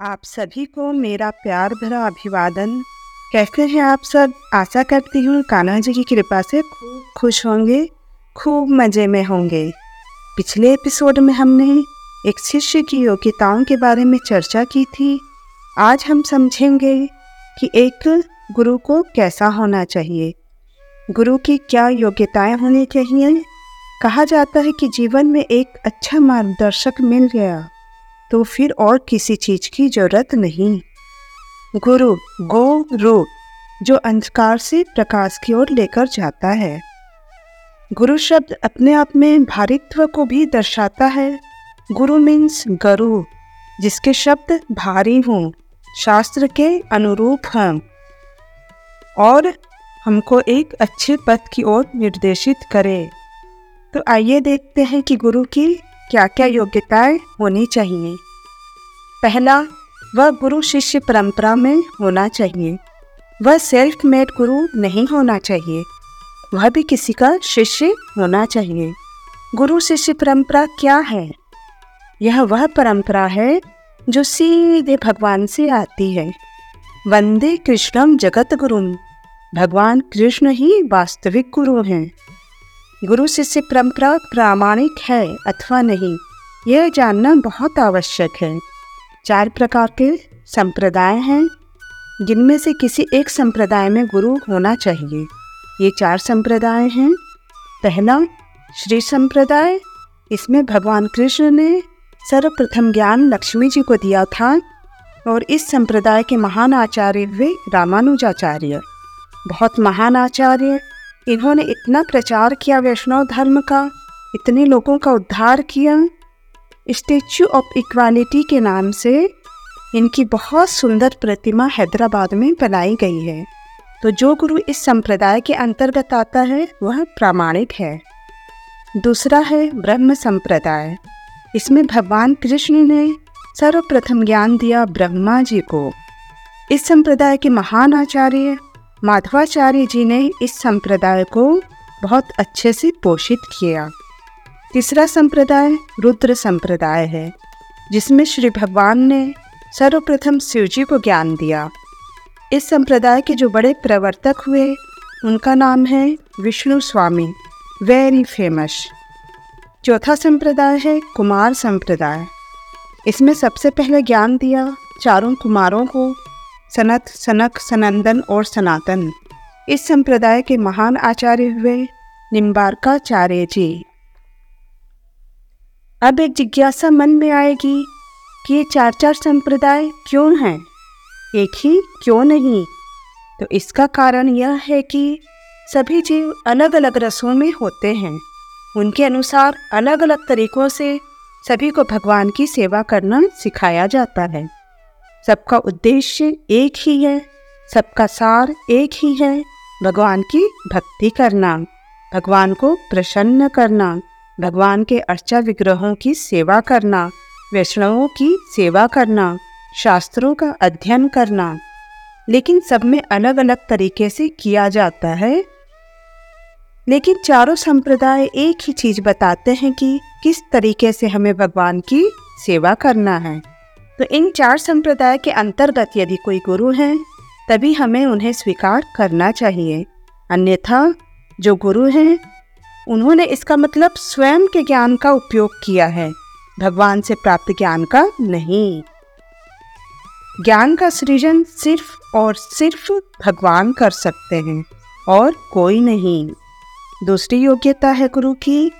आप सभी को मेरा प्यार भरा अभिवादन। कैसे हैं आप सब, आशा करती हूँ कान्हा जी की कृपा से खूब खुश होंगे, खूब मज़े में होंगे। पिछले एपिसोड में हमने एक शिष्य की योग्यताओं के बारे में चर्चा की थी। आज हम समझेंगे कि एक गुरु को कैसा होना चाहिए। गुरु की क्या योग्यताएँ होनी चाहिए? कहा जाता है कि जीवन में एक अच्छा मार्गदर्शक मिल गया। तो फिर और किसी चीज़ की ज़रूरत नहीं। गुरु गो रो जो अंधकार से प्रकाश की ओर लेकर जाता है। गुरु शब्द अपने आप में भारित्व को भी दर्शाता है। गुरु मीन्स गरु जिसके शब्द भारी हों, शास्त्र के अनुरूप हैं। और हमको एक अच्छे पथ की ओर निर्देशित करे। तो आइए देखते हैं कि गुरु की क्या क्या योग्यताएँ होनी चाहिए। पहला, वह गुरु शिष्य परंपरा में होना चाहिए। वह सेल्फ मेड गुरु नहीं होना चाहिए। वह भी किसी का शिष्य होना चाहिए। गुरु शिष्य परंपरा क्या है? यह वह परंपरा है जो सीधे भगवान से आती है। वंदे कृष्णम जगत गुरु भगवान कृष्ण ही वास्तविक गुरु हैं। गुरु शिष्य परंपरा प्रामाणिक है अथवा नहीं, यह जानना बहुत आवश्यक है। चार प्रकार के संप्रदाय हैं, जिनमें से किसी एक संप्रदाय में गुरु होना चाहिए। ये चार संप्रदाय हैं, पहला श्री संप्रदाय, इसमें भगवान कृष्ण ने सर्वप्रथम ज्ञान लक्ष्मी जी को दिया था और इस संप्रदाय के महान आचार्य हुए रामानुजाचार्य। बहुत महान आचार्य, इन्होंने इतना प्रचार किया वैष्णव धर्म का, इतने लोगों का उद्धार किया स्टेच्यू ऑफ़ इक्वालिटी के नाम से इनकी बहुत सुंदर प्रतिमा हैदराबाद में बनाई गई है। तो जो गुरु इस संप्रदाय के अंतर्गत आता है, वह प्रामाणिक है। दूसरा है ब्रह्म संप्रदाय। इसमें भगवान कृष्ण ने सर्वप्रथम ज्ञान दिया ब्रह्मा जी को। इस संप्रदाय के महान आचार्य माधवाचार्य जी ने इस संप्रदाय को बहुत अच्छे से पोषित किया। तीसरा संप्रदाय रुद्र संप्रदाय है, जिसमें श्री भगवान ने सर्वप्रथम शिव जी को ज्ञान दिया। इस संप्रदाय के जो बड़े प्रवर्तक हुए, उनका नाम है विष्णु स्वामी वेरी फ़ेमस चौथा संप्रदाय है कुमार संप्रदाय। इसमें सबसे पहले ज्ञान दिया चारों कुमारों को, सनत, सनक, सनंदन और सनातन। इस संप्रदाय के महान आचार्य हुए निम्बारकाचार्य जी। अब एक जिज्ञासा मन में आएगी कि ये चार चार संप्रदाय क्यों हैं? एक ही क्यों नहीं? तो इसका कारण यह है कि सभी जीव अलग अलग रसों में होते हैं। उनके अनुसार अलग अलग तरीकों से सभी को भगवान की सेवा करना सिखाया जाता है। सबका उद्देश्य एक ही है, सबका सार एक ही है, भगवान की भक्ति करना, भगवान को प्रसन्न करना। भगवान के अर्चा विग्रहों की सेवा करना, वैष्णवों की सेवा करना, शास्त्रों का अध्ययन करना। लेकिन सब में अलग अलग तरीके से किया जाता है। लेकिन चारों संप्रदाय एक ही चीज़ बताते हैं कि किस तरीके से हमें भगवान की सेवा करना है। तो इन चार संप्रदाय के अंतर्गत यदि कोई गुरु हैं, तभी हमें उन्हें स्वीकार करना चाहिए। अन्यथा, जो गुरु हैं उन्होंने इसका मतलब स्वयं के ज्ञान का उपयोग किया है। भगवान से प्राप्त ज्ञान का नहीं। ज्ञान का सृजन सिर्फ़ और सिर्फ़ भगवान कर सकते हैं और कोई नहीं। दूसरी योग्यता है गुरु की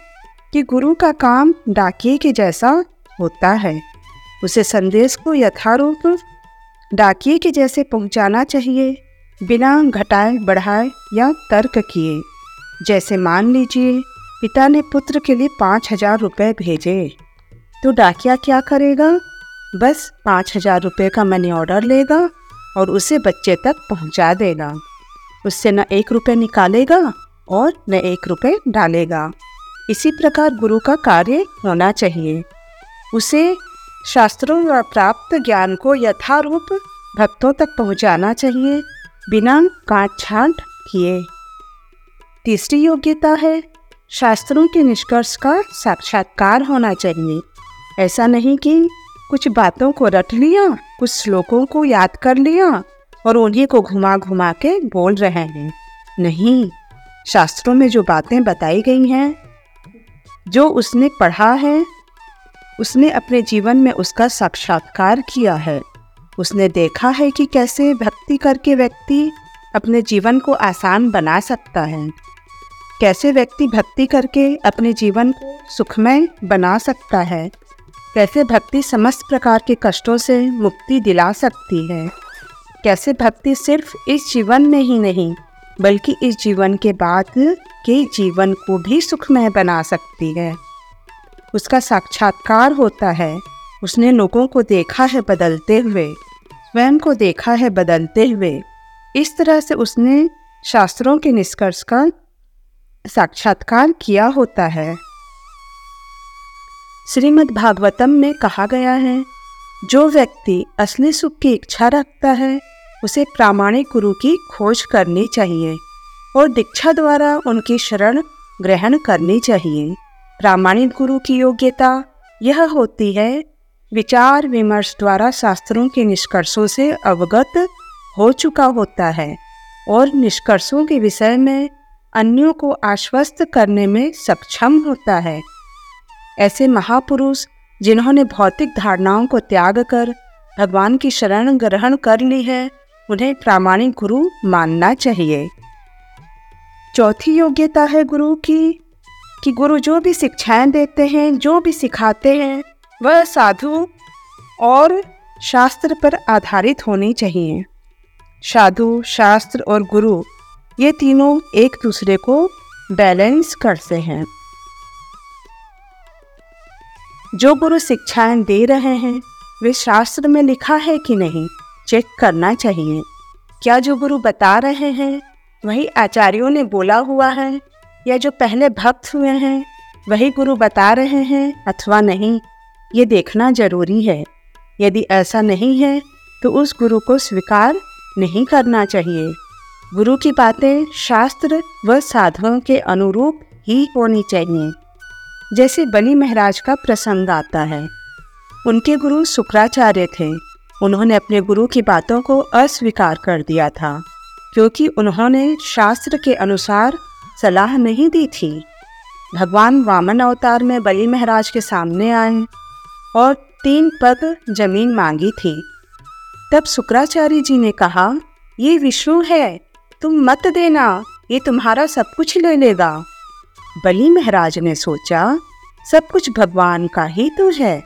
कि गुरु का काम डाकिए के जैसा होता है। उसे संदेश को यथारूप डाकिए के जैसे पहुंचाना चाहिए, बिना घटाए, बढ़ाए या तर्क किए। जैसे मान लीजिए, पिता ने पुत्र के लिए पाँच हज़ार रुपये भेजे। तो डाकिया क्या करेगा? बस पाँच हज़ार रुपये का मनी ऑर्डर लेगा और उसे बच्चे तक पहुँचा देगा। उससे न एक रुपये निकालेगा और न एक रुपये डालेगा। इसी प्रकार गुरु का कार्य होना चाहिए। उसे शास्त्रों व प्राप्त ज्ञान को यथारूप भक्तों तक पहुंचाना चाहिए, बिना काट छाट किए। तीसरी योग्यता है। शास्त्रों के निष्कर्ष का साक्षात्कार होना चाहिए। ऐसा नहीं कि कुछ बातों को रट लिया, कुछ श्लोकों को याद कर लिया और उन्हीं को घुमा घुमा के बोल रहे हैं। नहीं, शास्त्रों में जो बातें बताई गई हैं, जो उसने पढ़ा है, उसने अपने जीवन में उसका साक्षात्कार किया है। उसने देखा है कि कैसे भक्ति करके व्यक्ति अपने जीवन को आसान बना सकता है। कैसे व्यक्ति भक्ति करके अपने जीवन को सुखमय बना सकता है? कैसे भक्ति समस्त प्रकार के कष्टों से मुक्ति दिला सकती है? कैसे भक्ति सिर्फ़ इस जीवन में ही नहीं, बल्कि इस जीवन के बाद के जीवन को भी सुखमय बना सकती है? उसका साक्षात्कार होता है। उसने लोगों को देखा है बदलते हुए, स्वयं को देखा है बदलते हुए। इस तरह से उसने शास्त्रों के निष्कर्ष का साक्षात्कार किया होता है। श्रीमद् भागवतम में कहा गया है, जो व्यक्ति असली सुख की इच्छा रखता है, उसे प्रामाणिक गुरु की खोज करनी चाहिए और दीक्षा द्वारा उनकी शरण ग्रहण करनी चाहिए। प्रामाणिक गुरु की योग्यता यह होती है, विचार विमर्श द्वारा शास्त्रों के निष्कर्षों से अवगत हो चुका होता है और निष्कर्षों के विषय में अन्यों को आश्वस्त करने में सक्षम होता है। ऐसे महापुरुष, जिन्होंने भौतिक धारणाओं को त्याग कर भगवान की शरण ग्रहण कर ली है, उन्हें प्रामाणिक गुरु मानना चाहिए। चौथी योग्यता है गुरु की, कि गुरु जो भी शिक्षाएँ देते हैं, जो भी सिखाते हैं, वह साधु और शास्त्र पर आधारित होनी चाहिए। साधु, शास्त्र और गुरु ये तीनों एक दूसरे को बैलेंस करते हैं। जो गुरु शिक्षाएँ दे रहे हैं, वे शास्त्र में लिखा है कि नहीं, चेक करना चाहिए। क्या जो गुरु बता रहे हैं, वही आचार्यों ने बोला हुआ है, या जो पहले भक्त हुए हैं, वही गुरु बता रहे हैं अथवा नहीं, ये देखना ज़रूरी है। यदि ऐसा नहीं है तो उस गुरु को स्वीकार नहीं करना चाहिए। गुरु की बातें शास्त्र व साधुओं के अनुरूप ही होनी चाहिए। जैसे बलि महाराज का प्रसंग आता है। उनके गुरु शुक्राचार्य थे। उन्होंने अपने गुरु की बातों को अस्वीकार कर दिया था, क्योंकि उन्होंने शास्त्र के अनुसार सलाह नहीं दी थी। भगवान वामन अवतार में बलि महाराज के सामने आए और तीन पद ज़मीन मांगी थी। तब शुक्राचार्य जी ने कहा, ये विष्णु है तुम मत देना, ये तुम्हारा सब कुछ ले लेगा। बलि महाराज ने सोचा, सब कुछ भगवान का ही तो है।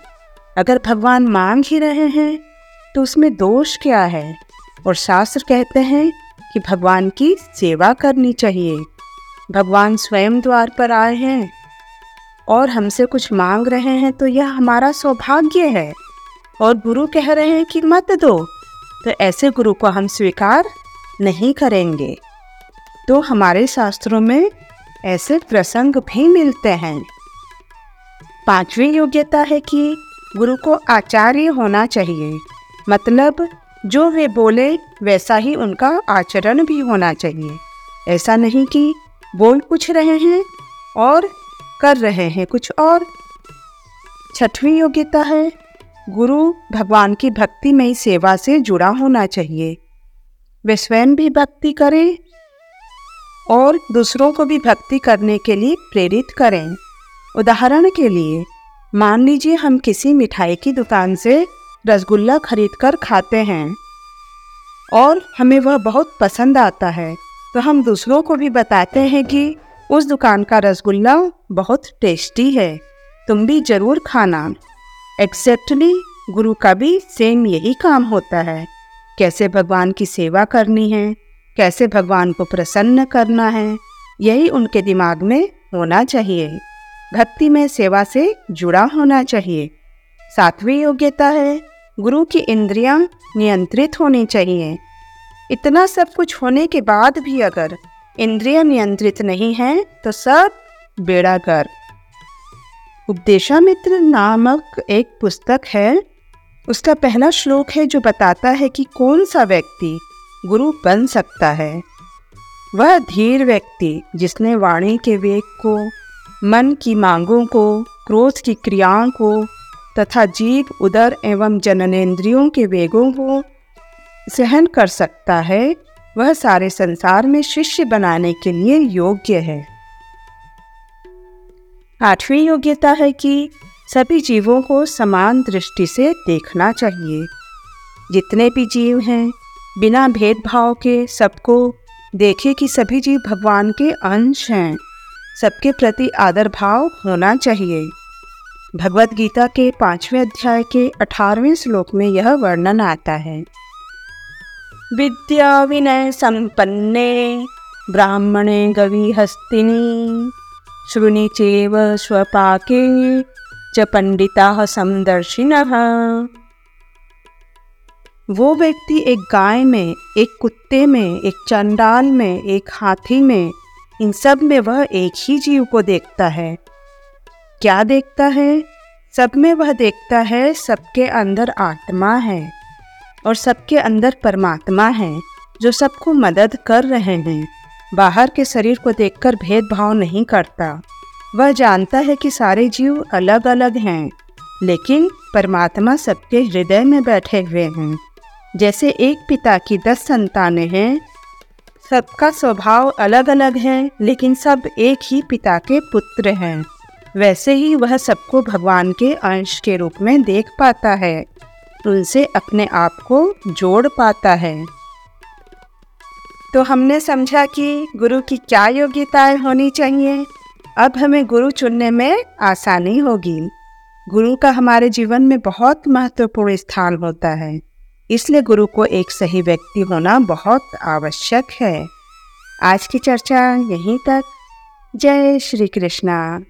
अगर भगवान मांग ही रहे हैं तो उसमें दोष क्या है? और शास्त्र कहते हैं कि भगवान की सेवा करनी चाहिए। भगवान स्वयं द्वार पर आए हैं। और हमसे कुछ मांग रहे हैं तो यह हमारा सौभाग्य है। और गुरु कह रहे हैं कि मत दो तो ऐसे गुरु को हम स्वीकार नहीं करेंगे। तो हमारे शास्त्रों में ऐसे प्रसंग भी मिलते हैं। पांचवी योग्यता है कि गुरु को आचार्य होना चाहिए। मतलब जो वे बोले, वैसा ही उनका आचरण भी होना चाहिए। ऐसा नहीं कि बोल कुछ रहे हैं और कर रहे हैं कुछ और। छठवीं योग्यता है, गुरु भगवान की भक्तिमय सेवा से जुड़ा होना चाहिए। वे स्वयं भी भक्ति करें और दूसरों को भी भक्ति करने के लिए प्रेरित करें। उदाहरण के लिए, मान लीजिए हम किसी मिठाई की दुकान से रसगुल्ला खरीद कर खाते हैं और हमें वह बहुत पसंद आता है तो हम दूसरों को भी बताते हैं कि उस दुकान का रसगुल्ला बहुत टेस्टी है, तुम भी ज़रूर खाना। एक्सेप्टली गुरु का भी सेम यही काम होता है। कैसे भगवान की सेवा करनी है? कैसे भगवान को प्रसन्न करना है? यही उनके दिमाग में होना चाहिए। भक्ति में सेवा से जुड़ा होना चाहिए। सातवीं योग्यता है। गुरु की इंद्रियाँ नियंत्रित होनी चाहिए। इतना सब कुछ होने के बाद भी अगर इंद्रिय नियंत्रित नहीं है तो सब बेड़ा कर। उपदेशा मित्र नामक एक पुस्तक है। उसका पहला श्लोक है जो बताता है कि कौन सा व्यक्ति गुरु बन सकता है। वह धीर व्यक्ति जिसने वाणी के वेग को, मन की मांगों को, क्रोध की क्रियाओं को तथा जीव, उदर एवं जननेन्द्रियों के वेगों को सहन कर सकता है, वह सारे संसार में शिष्य बनाने के लिए योग्य है। आठवीं योग्यता है कि सभी जीवों को समान दृष्टि से देखना चाहिए। जितने भी जीव हैं, बिना भेदभाव के सबको देखे कि सभी जीव भगवान के अंश हैं, सबके प्रति आदर भाव होना चाहिए। भगवत गीता के पाँचवें अध्याय के अठारहवें श्लोक में यह वर्णन आता है। विद्या विनय संपन्ने, ब्राह्मणे गवि हस्तिनी श्रुनि चेव स्वपाके च पंडिता समदर्शिनः। वो व्यक्ति एक गाय में, एक कुत्ते में, एक चंडाल में, एक हाथी में, इन सब में वह एक ही जीव को देखता है। क्या देखता है? सब में वह देखता है, सबके अंदर आत्मा है और सबके अंदर परमात्मा है, जो सबको मदद कर रहे हैं। बाहर के शरीर को देखकर भेदभाव नहीं करता। वह जानता है कि सारे जीव अलग अलग हैं, लेकिन परमात्मा सबके हृदय में बैठे हुए हैं। जैसे एक पिता की दस संतानें हैं, सबका स्वभाव अलग अलग है, लेकिन सब एक ही पिता के पुत्र हैं। वैसे ही वह सबको भगवान के अंश के रूप में देख पाता है, उनसे अपने आप को जोड़ पाता है। तो हमने समझा कि गुरु की क्या योग्यताएँ होनी चाहिए? अब हमें गुरु चुनने में आसानी होगी। गुरु का हमारे जीवन में बहुत महत्वपूर्ण स्थान होता है। इसलिए गुरु को एक सही व्यक्ति होना बहुत आवश्यक है। आज की चर्चा यहीं तक। जय श्री कृष्णा।